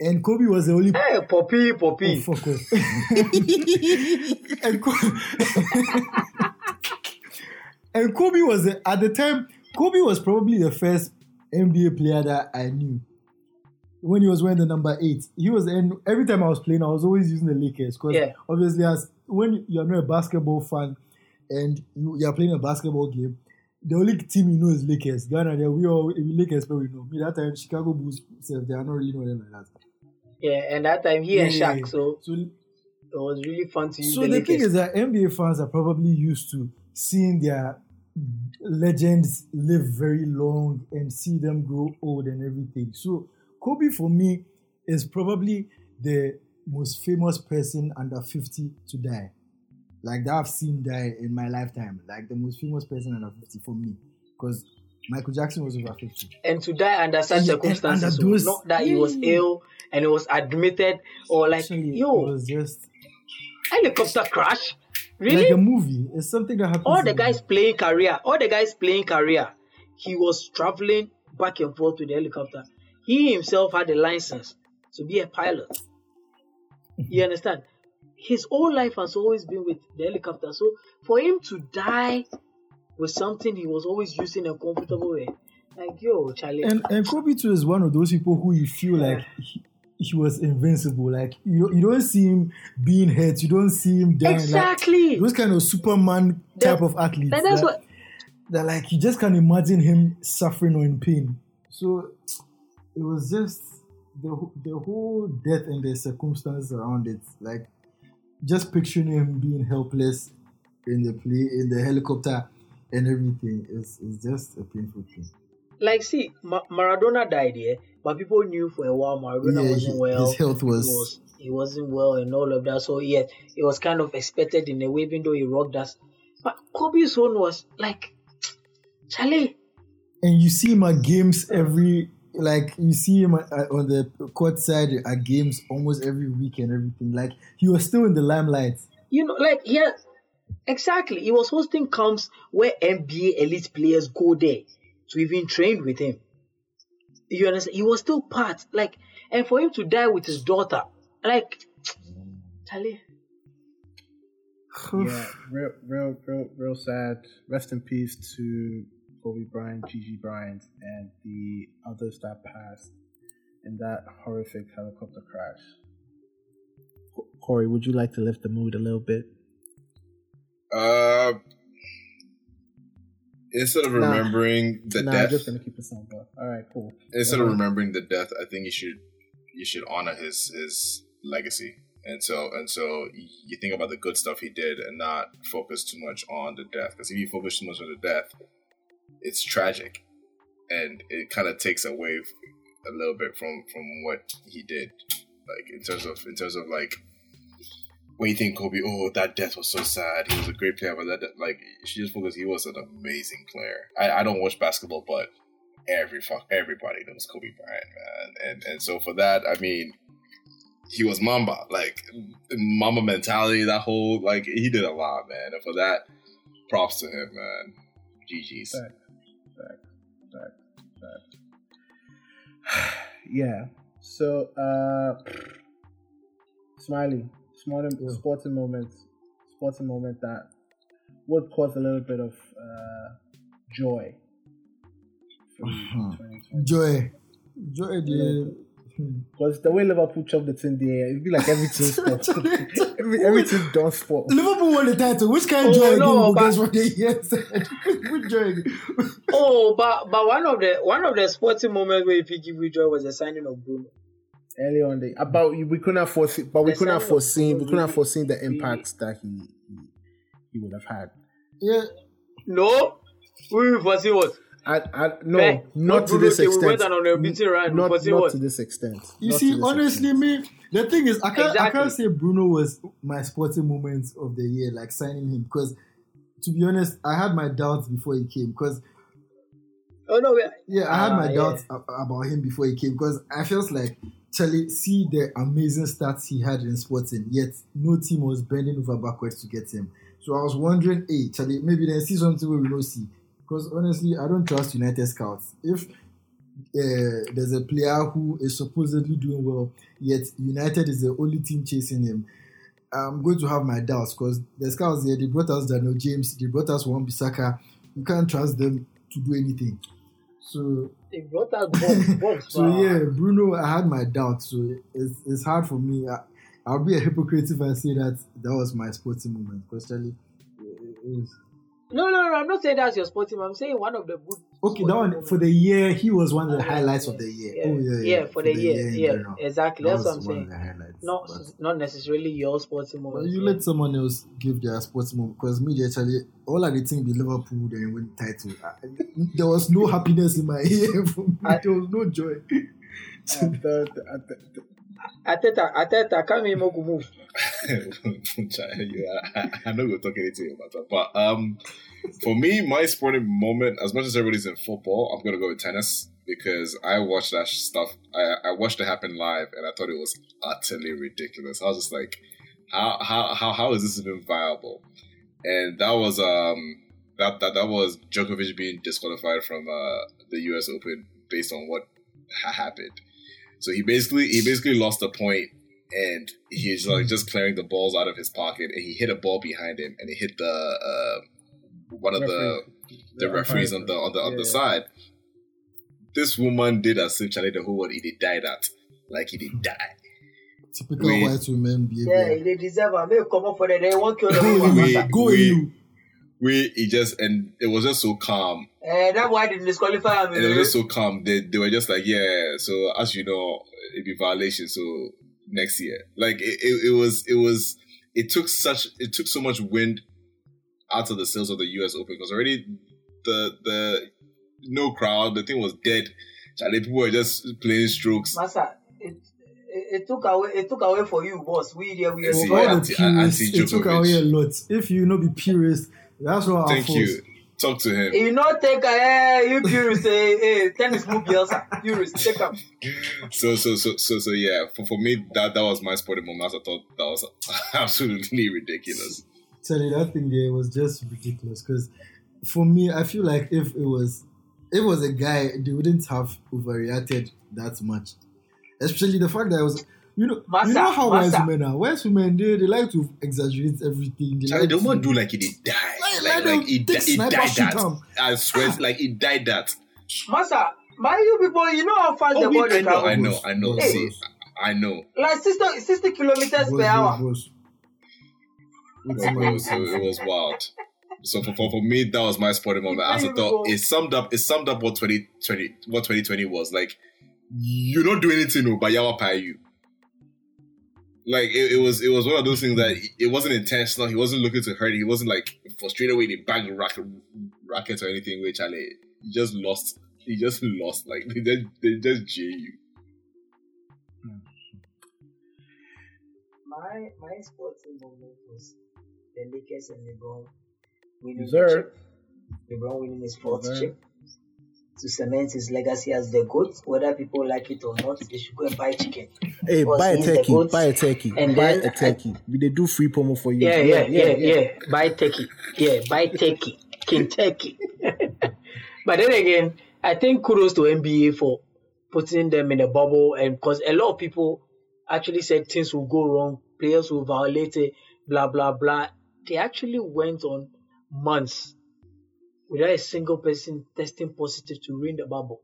And Kobe was the only. Hey, Poppy, Poppy. Oh, fuck off. and, Kobe... and Kobe was, the, at the time, Kobe was probably the first NBA player that I knew when he was wearing the number eight. He was, and every time I was playing, I was always using the Lakers because yeah. obviously, as when you're not a basketball fan and you, you're playing a basketball game, the only team you know is Lakers. Ghana, there we all Lakers, but we know. Me that time Chicago Bulls, they are not really know them like that. Yeah, and that time he yeah, and Shaq, yeah. so, so it was really fun to use. So the, the thing is that NBA fans are probably used to seeing their legends live very long and see them grow old and everything. So Kobe for me is probably the most famous person under 50 to die like that I've seen die in my lifetime. Like the most famous person under 50 for me. Because Michael Jackson was over 50. And to die under such yeah, circumstances, under those, not that he was ill and he was admitted or like, Actually, yo, it was just helicopter crash. Really? Like a movie. It's something that happens. All the guys playing career, all the guys playing career, he was traveling back and forth with the helicopter. He himself had a license to be a pilot. you understand? his whole life has always been with the helicopter. So for him to die with something he was always using a comfortable way, like yo, Charlie. And and Kobe too is one of those people who you feel yeah. like he, he, was invincible. Like you, you don't see him being hurt. You don't see him dying. Exactly. Like, those kind of Superman type of athletes. That, that's that, what. That like you just can't imagine him suffering or in pain. So it was just the the whole death and the circumstances around it. Like just picturing him being helpless in the play in the helicopter and everything is is just a painful thing. Like, see, Ma- Maradona died here, but people knew for a while Maradona yeah, wasn't well. His health was... He, was he wasn't well and all of that. So yeah, it was kind of expected in a way, even though he rocked us. But Kobe's own was like, Charlie. And you see my games every like you see him on uh, the court side at games almost every week and everything. Like he was still in the limelight. You know, like yeah, exactly. He was hosting camps where NBA elite players go there to even train with him. You understand? He was still part, like, and for him to die with his daughter, like, Charlie. yeah, real, real, real, real sad. Rest in peace to Kobe Bryant, Gigi Bryant, and the others that passed in that horrific helicopter crash. Corey, would you like to lift the mood a little bit? Uh, instead of remembering nah, the nah, death, I'm just gonna keep it simple. All right, cool. Instead of remembering the death, I think you should you should honor his his legacy. And so and so you think about the good stuff he did and not focus too much on the death. Because if you focus too much on the death, it's tragic, and it kind of takes away a little bit from from what he did, like in terms of in terms of like when you think Kobe, oh that death was so sad. He was a great player, but that like she just focused. He was an amazing player. I, I don't watch basketball, but every fuck everybody knows Kobe Bryant, man. And and so for that, I mean, he was Mamba, like Mamba mentality. That whole like he did a lot, man. And for that, props to him, man. GG's that. yeah. So, uh, Smiley, sporting, sporting moments, sporting moment that would cause a little bit of uh, joy. Joy, joy, dear. Hmm. Because the way Liverpool chopped the thing there, it'd be like everything sport. Every, everything done sport. Liverpool won the title. Which kind of oh, joy no, again? Because what they yes, which joy? oh, but but one of the one of the sporting moments where you give joy was the signing of Bruno. Early on, the about uh, we couldn't have foreseen, but we the couldn't have foreseen, we couldn't have foreseen the impacts that he he, he would have had. Yeah. No, we foresee what I, I, no, not to this extent. On beating run. Not, not to this extent. You not see, honestly, extent. me, the thing is, I can't, exactly. I can't say Bruno was my sporting moment of the year, like signing him, because to be honest, I had my doubts before he came, because. Oh no! Yeah, I had my uh, doubts yeah. about him before he came because I felt like Charlie see the amazing stats he had in sporting, yet no team was bending over backwards to get him. So I was wondering, hey, Charlie, maybe they see something we don't see. Because honestly, I don't trust United scouts. If uh, there's a player who is supposedly doing well, yet United is the only team chasing him, I'm going to have my doubts because the scouts here, they brought us Daniel James, they brought us Wan Bissaka. You can't trust them to do anything. So they brought us both. so yeah, Bruno, I had my doubts. So it's, it's hard for me. I, will be a hypocrite if I say that that was my sporting moment. Because Charlie, it, it was no, no, no. I'm not saying that's your sporting. I'm saying one of the good. Okay, that one for the year. He was one of the highlights of the year. Yeah. Oh yeah, yeah. yeah for, for, the, the year. year yeah, exactly. That that's what I'm saying. Not but, not necessarily your sporting moment. you let someone else give their sporting moment because me actually all I did think be Liverpool then win the title. I, there was no happiness in my ear. I, there was no joy. Arteta, Arteta, come here, Moku move. I, I know we're talking anything about that, but um, for me, my sporting moment, as much as everybody's in football, I'm gonna go with tennis because I watched that stuff. I, I watched it happen live, and I thought it was utterly ridiculous. I was just like, how how how how is this even viable? And that was um that that that was Djokovic being disqualified from uh, the U.S. Open based on what ha- happened. So he basically he basically lost a point and he's like just clearing the balls out of his pocket and he hit a ball behind him and it hit the uh, one of the the referees on the on the on yeah, the side. This woman did as if Charlie the whole world he did die that. Like he did die. Typical we, white women behavior. Yeah, they deserve a They come up for that. They want to kill them. Go you we he just and it was just so calm. Uh, that's why they disqualify him. And it was just so calm. They they were just like, yeah. So as you know, it'd be violation. So next year, like it, it, it was it was it took such it took so much wind out of the sails of the U.S. Open because already the the no crowd, the thing was dead. Charlie, people were just playing strokes. Masa, it, it, took away it took away for you, boss. We here we are. Anti, anti, it took away a lot. If you know be purist that's what I thought. Thank you. Talk to him. You not take a hey, eh, you purist, eh, hey, hey, tennis move yourself. Purist, take up. So so so so so yeah, for, for me that that was my sporting moment. I thought that was absolutely ridiculous. Tell you that thing there was just ridiculous because for me, I feel like if it was if it was a guy, they wouldn't have overreacted that much. Especially the fact that it was you know, Master, you know how Master. wise women are. Wise women, they, they like to exaggerate everything. They, like don't want to do like he did die. Like, like, like he, di- he died that. I swear, ah. like he died that. Master, my you people, you know how fast oh, the body I know, I know, I know. Hey. See, I know. Like 60, 60 kilometers per hour. Was, was. It was, it was wild. So for, for, for me, that was my sporting moment. As I thought, it summed up it summed up what 2020 what 2020 was. Like you don't do anything, oh, but yawa pay you like it, it, was it was one of those things that it wasn't intentional. He wasn't looking to hurt. He wasn't like frustrated with the bag racket, or anything. Which I he just lost. He just lost. Like they just they just J you. My my sporting moment was the Lakers and LeBron winning the chip. LeBron winning his fourth chip to cement his legacy as the goat, whether people like it or not, they should go and buy chicken. Hey, buy a turkey, buy a turkey, and buy a turkey. I, they do free promo for you. Yeah, yeah, yeah, yeah. yeah. Buy turkey. Yeah, buy turkey. Kentucky. but then again, I think kudos to NBA for putting them in a bubble and because a lot of people actually said things will go wrong, players will violate it, blah blah blah. They actually went on months without a single person testing positive to ruin the bubble.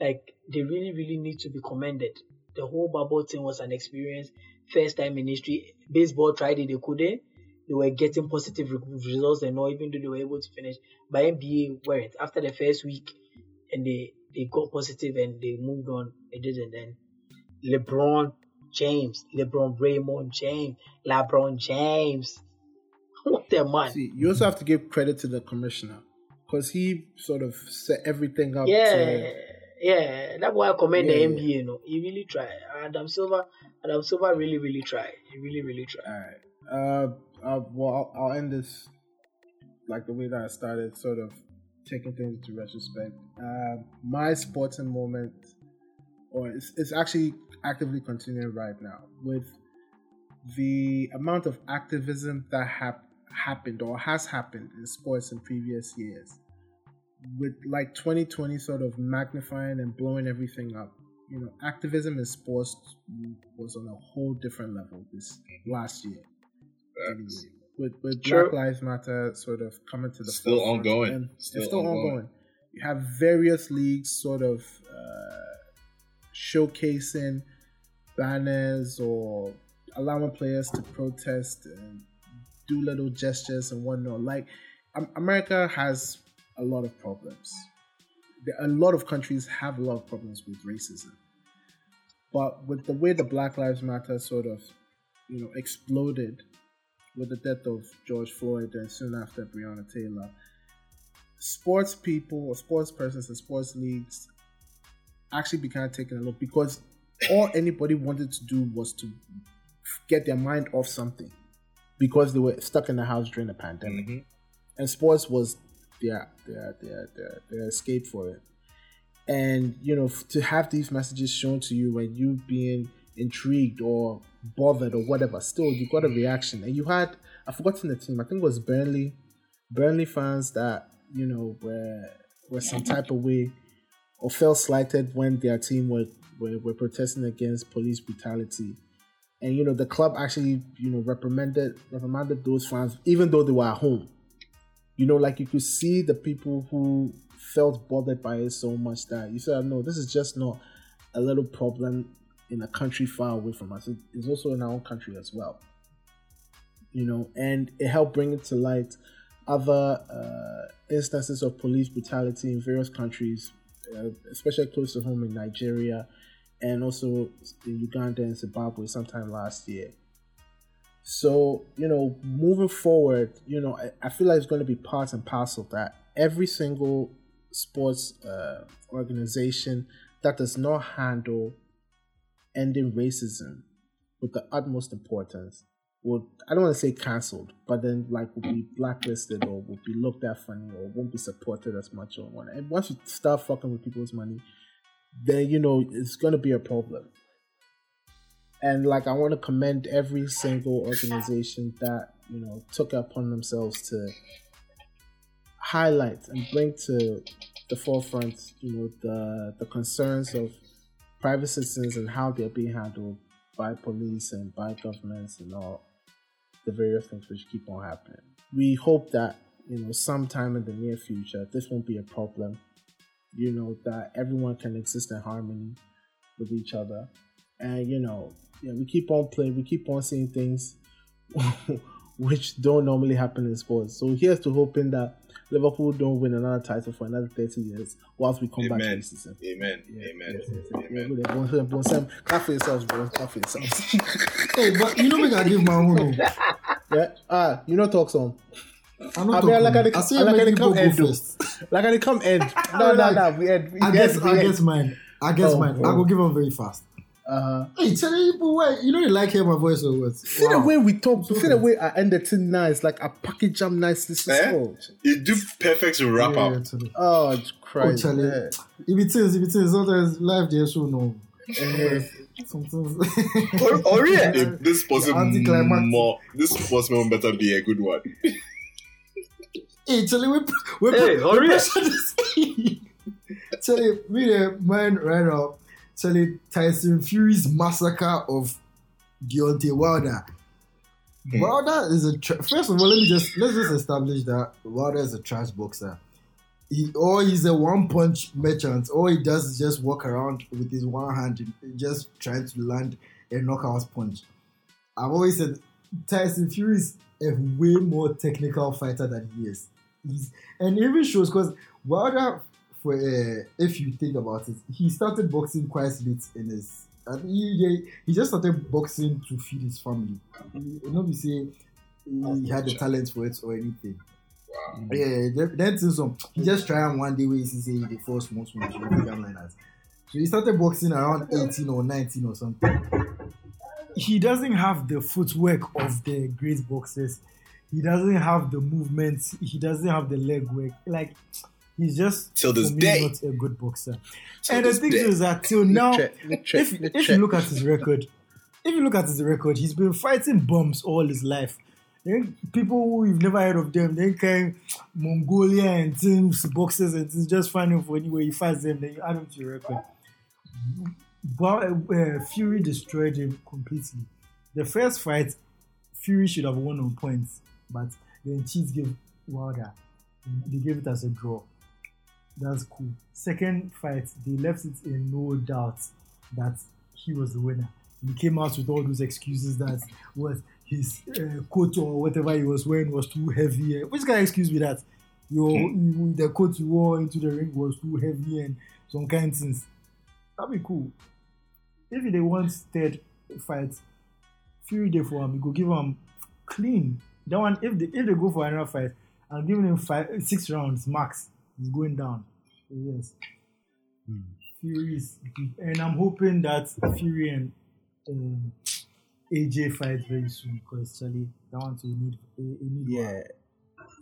Like they really, really need to be commended. The whole bubble thing was an experience. First time in history. Baseball tried it, they couldn't. They were getting positive results and all, even though they were able to finish. But NBA weren't. After the first week, and they they got positive and they moved on. They didn't. Then LeBron James, LeBron Raymond James, LeBron James. What the man? See, you also have to give credit to the commissioner because he sort of set everything up. Yeah, to, yeah. That's why I commend yeah, the NBA. You know, he really tried. Adam Silver, Adam Silver really, really tried. He really, really tried. All right. Uh, uh well, I'll, I'll end this like the way that I started, sort of taking things into retrospect. Uh, my sporting moment, or it's, it's actually actively continuing right now with the amount of activism that have happened or has happened in sports in previous years. With like 2020 sort of magnifying and blowing everything up you know activism in sports was on a whole different level this last year. With with Black Lives Matter sort of coming to the still ongoing. still, still ongoing. ongoing. you have various leagues sort of uh, showcasing banners or allowing players to protest and do little gestures and whatnot. Like America has a lot of problems. A lot of countries have a lot of problems with racism. But with the way the Black Lives Matter sort of, you know, exploded with the death of George Floyd and soon after Breonna Taylor, sports people or sports persons and sports leagues actually began taking a look because all anybody wanted to do was to get their mind off something because they were stuck in the house during the pandemic. Mm-hmm. And sports was their, their their their their escape for it. And you know, to have these messages shown to you when you being intrigued or bothered or whatever, still you got a reaction. And you had I've forgotten the team. I think it was Burnley, Burnley fans that you know were were some type of way or felt slighted when their team were were, were protesting against police brutality and you know the club actually you know reprimanded reprimanded those fans even though they were at home. You know like you could see the people who felt bothered by it so much that you said no this is just not a little problem in a country far away from us. It's also in our own country as well. You know and it helped bring it to light other uh, instances of police brutality in various countries uh, especially close to home in nigeria and also in Uganda and Zimbabwe sometime last year. So, you know, moving forward, you know, I, I feel like it's going to be part and parcel of that. Every single sports uh, organization that does not handle ending racism with the utmost importance would I don't want to say cancelled, but then like will be blacklisted or will be looked at funny or won't be supported as much or whatnot. And once you start fucking with people's money, then you know it's going to be a problem. And like I want to commend every single organization that you know took upon themselves to highlight and bring to the forefront, you know, the the concerns of private citizens and how they're being handled by police and by governments and all the various things which keep on happening. We hope that you know sometime in the near future this won't be a problem you know, that everyone can exist in harmony with each other. And, you know, yeah, we keep on playing, we keep on seeing things which don't normally happen in sports. So here's to hoping that Liverpool don't win another title for another 30 years whilst we come Amen. back to the season. Amen. Yeah, Amen. Yes, yes, yes. Amen. Amen. Clap for yourselves, bro. Clap for yourselves. hey, but you know me I give my own. yeah. Ah, you know talk some. I'm not I mean, like I, I, see like I come end. First. Like I come end. No, no, no. We end. We I guess. End, I guess mine. I guess oh, mine. Oh. I will give them very fast. Uh-huh. Hey, tell people why you know you like hearing my voice or what? See wow. the way we talk, so see the way I ended it nice, like I package jam nice this eh? is You do perfect to wrap yeah, up. Yeah, oh Christ. Oh, yeah. If it is, if it is, sometimes life there so no. Sometimes or, or yeah, if this person more this person better be a good one. Hey, Charlie, we we hey, hurry up. Charlie, me the man right now. Charlie, Tyson Fury's massacre of Deontay Wilder. Hmm. Wilder is a tra- first of all. Let me just let's just establish that Wilder is a trash boxer. He or he's a one punch merchant. All he does is just walk around with his one hand, just trying to land a knockout punch. I've always said Tyson Fury is a way more technical fighter than he is. And even shows because Wilder, for uh, if you think about it, he started boxing quite late in his. And he, he just started boxing to feed his family. He, not be say he had the talent for it or anything. Wow. Yeah, then some he just try one day where he say the first most match like that. So he started boxing around 18 or 19 or something he doesn't have the footwork of the great boxers. He doesn't have the movements. He doesn't have the leg work. Like he's just till this day not a good boxer. Till and the thing day. is that till now, check, check, if, if you look at his record, if you look at his record, he's been fighting bombs all his life. Then people who you've never heard of them, then came Mongolia and teams, boxers and things, just finding for anywhere he fights them, then you add them to your record. But uh, Fury destroyed him completely. The first fight, Fury should have won on points, but then Cheats gave Wilder. They gave it as a draw. That's cool. Second fight, they left it in no doubt that he was the winner. He came out with all those excuses that what his uh, coat or whatever he was wearing was too heavy. Which guy excuse me that your you, the coat you wore into the ring was too heavy and some kind of things. That'd be cool if they want third fight, Fury day for him, we go give him clean. That one, if they if they go for another fight, I'm giving him five six rounds max. He's going down. Yes. Hmm. Fury. And I'm hoping that Fury and um, AJ fight very soon because Charlie, that one too need, need yeah. One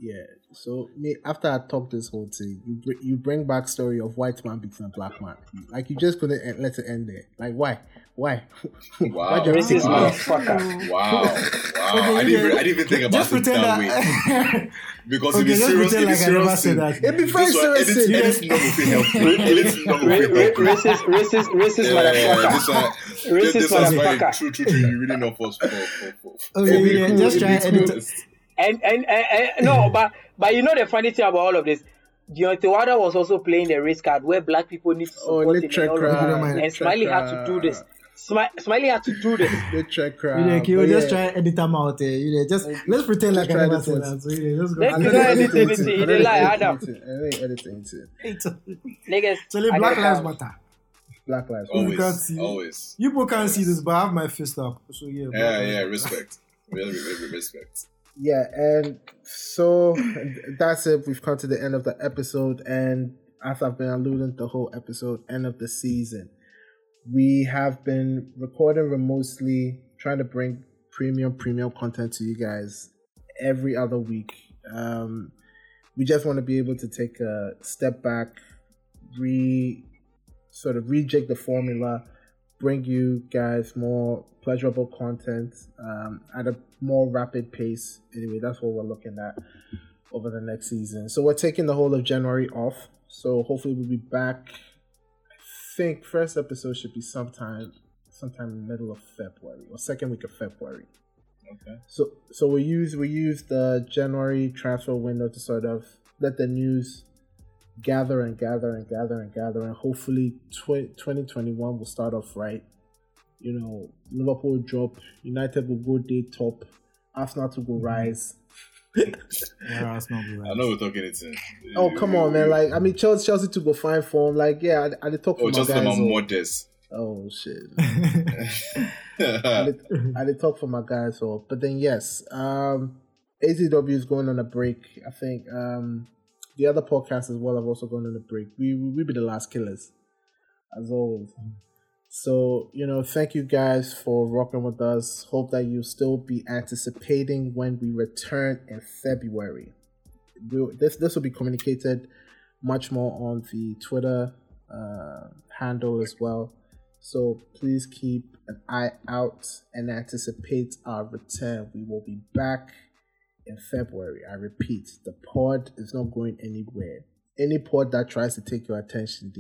yeah. So me after I talk this whole thing, you br- you bring back story of white man beating a black man. Like you just couldn't let it end there. Like why? Why? Wow. why racist motherfucker. Wow. Wow. I didn't even, I didn't even think about just it that, that way. because okay, if it's serious, if it's serious thing, it'd be very serious. Edit, edit not will help. Edit not will help. Racist, racist, racist motherfucker. Racist motherfucker. True, true, true. You really know for for for. for. Okay, yeah, just try and edit. And, and, and, and no, but but you know the funny thing about all of this, Deontay Wilder was also playing the race card where black people need to oh, support oh, him and, all and, and Smiley had to do this. Smiley had to do this. The crowd. You know, can you just try edit them out there? You know, just let's pretend like I never said that. So you know, let's go. Let's go edit anything. He didn't lie, Adam. Editing it. Niggas. So Black Lives Matter. Black Lives Matter. Always. You can't see. Always. You people can't see this, but I have my fist up. So yeah. Yeah, yeah. Respect. Really, really respect yeah, and so that's it. We've come to the end of the episode, and as I've been alluding the whole episode, end of the season. We have been recording remotely, trying to bring premium, premium content to you guys every other week. Um, we just want to be able to take a step back, re sort of rejig the formula, bring you guys more pleasurable content um, at a more rapid pace. Anyway, that's what we're looking at over the next season. So we're taking the whole of January off. So hopefully we'll be back. I think first episode should be sometime sometime in the middle of February or second week of February. Okay. So so we use we use the January transfer window to sort of let the news gather and gather and gather and gather and hopefully tw- 2021 will start off right you know, Liverpool will drop, United will go day top, Arsenal to go mm-hmm. rise. yeah, Arsenal will rise. I know we're talking it. Oh come on, man! Like I mean, Chelsea, Chelsea to go find form. Like yeah, I, I did talk oh, for my guys. Oh, modest. Oh shit! I, did, I did talk for my guys. So, but then yes, um, ATW is going on a break. I think um, the other podcasts as well have also gone on a break. We we, we be the last killers, as always. So, you know, thank you guys for rocking with us. Hope that you still be anticipating when we return in February. We'll, this this will be communicated much more on the Twitter uh, handle as well. So please keep an eye out and anticipate our return. We will be back in February. I repeat, the pod is not going anywhere. Any pod that tries to take your attention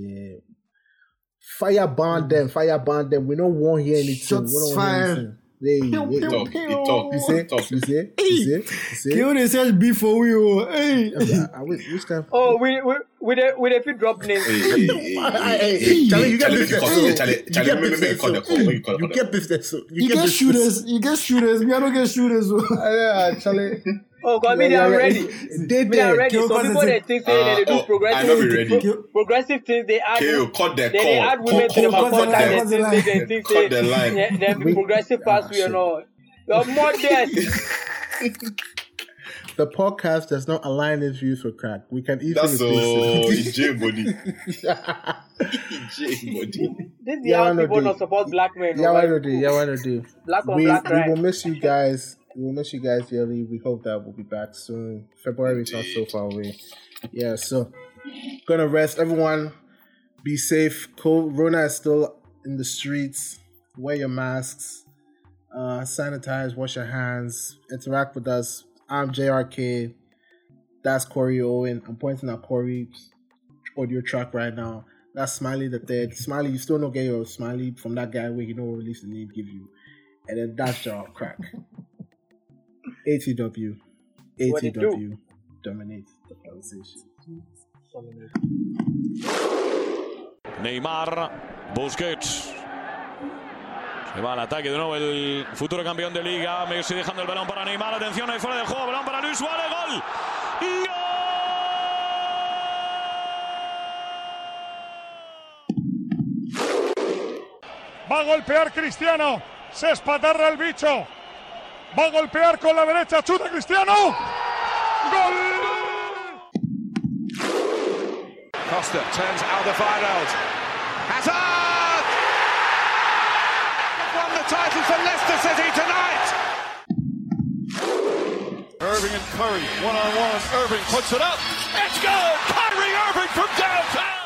Fire ban them, fire ban them. We don't want hear anything. Shots fired. Hey, Pew, hey, pew, Talk, pew. he talk, You see? talk. You see? You see? You see? Kill they search beef for we oh. Hey. Yeah, I- I- which which kind? Oh, we we with a with a few drop names. Hey, hey, hey, Hey, hey, hey, Charlie, you get Charlie, make you business. call- so- Charlie, you Charlie, get business, you call the so- call, make you call the You call. get business. so- You, get business. shooters. You get shooters. Me, I don't get shooters. oh. Ah, Yeah, Charlie. Oh, God, me, Yeah, I'm yeah, ready. They Me, I'm there. ready. Kill Some people they think say they, they do oh, I know progressive, ready. pro- progressive things. They add, KO, cut the they, they call. add women Cut- to the cut- football cut and the- they think they, they think Cut the they, line. they, they be progressive past Ah, we and shit. all. You're modest. The podcast does not align its views with crack. We can easily That's so replace EJ body. it. EJ body. This is Yeah, how why people do? not support black men. yeah, no, oh, why do? Yeah, why not do? Black on we, black we crime. will miss you guys. We will miss you guys dearly. We hope that we'll be back soon. February is not so far away. Yeah, so gonna rest. Everyone, be safe. Corona is still in the streets. Wear your masks. Uh, sanitize. Wash your hands. Interact with us. I'm JRK. That's Corey Owen. I'm pointing at Corey's audio track right now. That's Smiley the third. Smiley, you still don't get your Smiley from that guy where you don't release the name give you. And then that's Jarl Crack. ATW. ATW dominates the conversation. Neymar, Busquets. Se va al ataque de nuevo el futuro campeón de liga. Messi dejando el balón para Neymar. Atención ahí fuera del juego. Balón para Luis Suárez. Gol. Va a golpear Cristiano. Se espatarra el bicho. Va a golpear con la derecha. Chuta Cristiano. Gol. Costa turns Alderweireld. Hazard! Won the title for Leicester City tonight. Irving and Curry one on one. Irving puts it up. It's good. Kyrie Irving from downtown.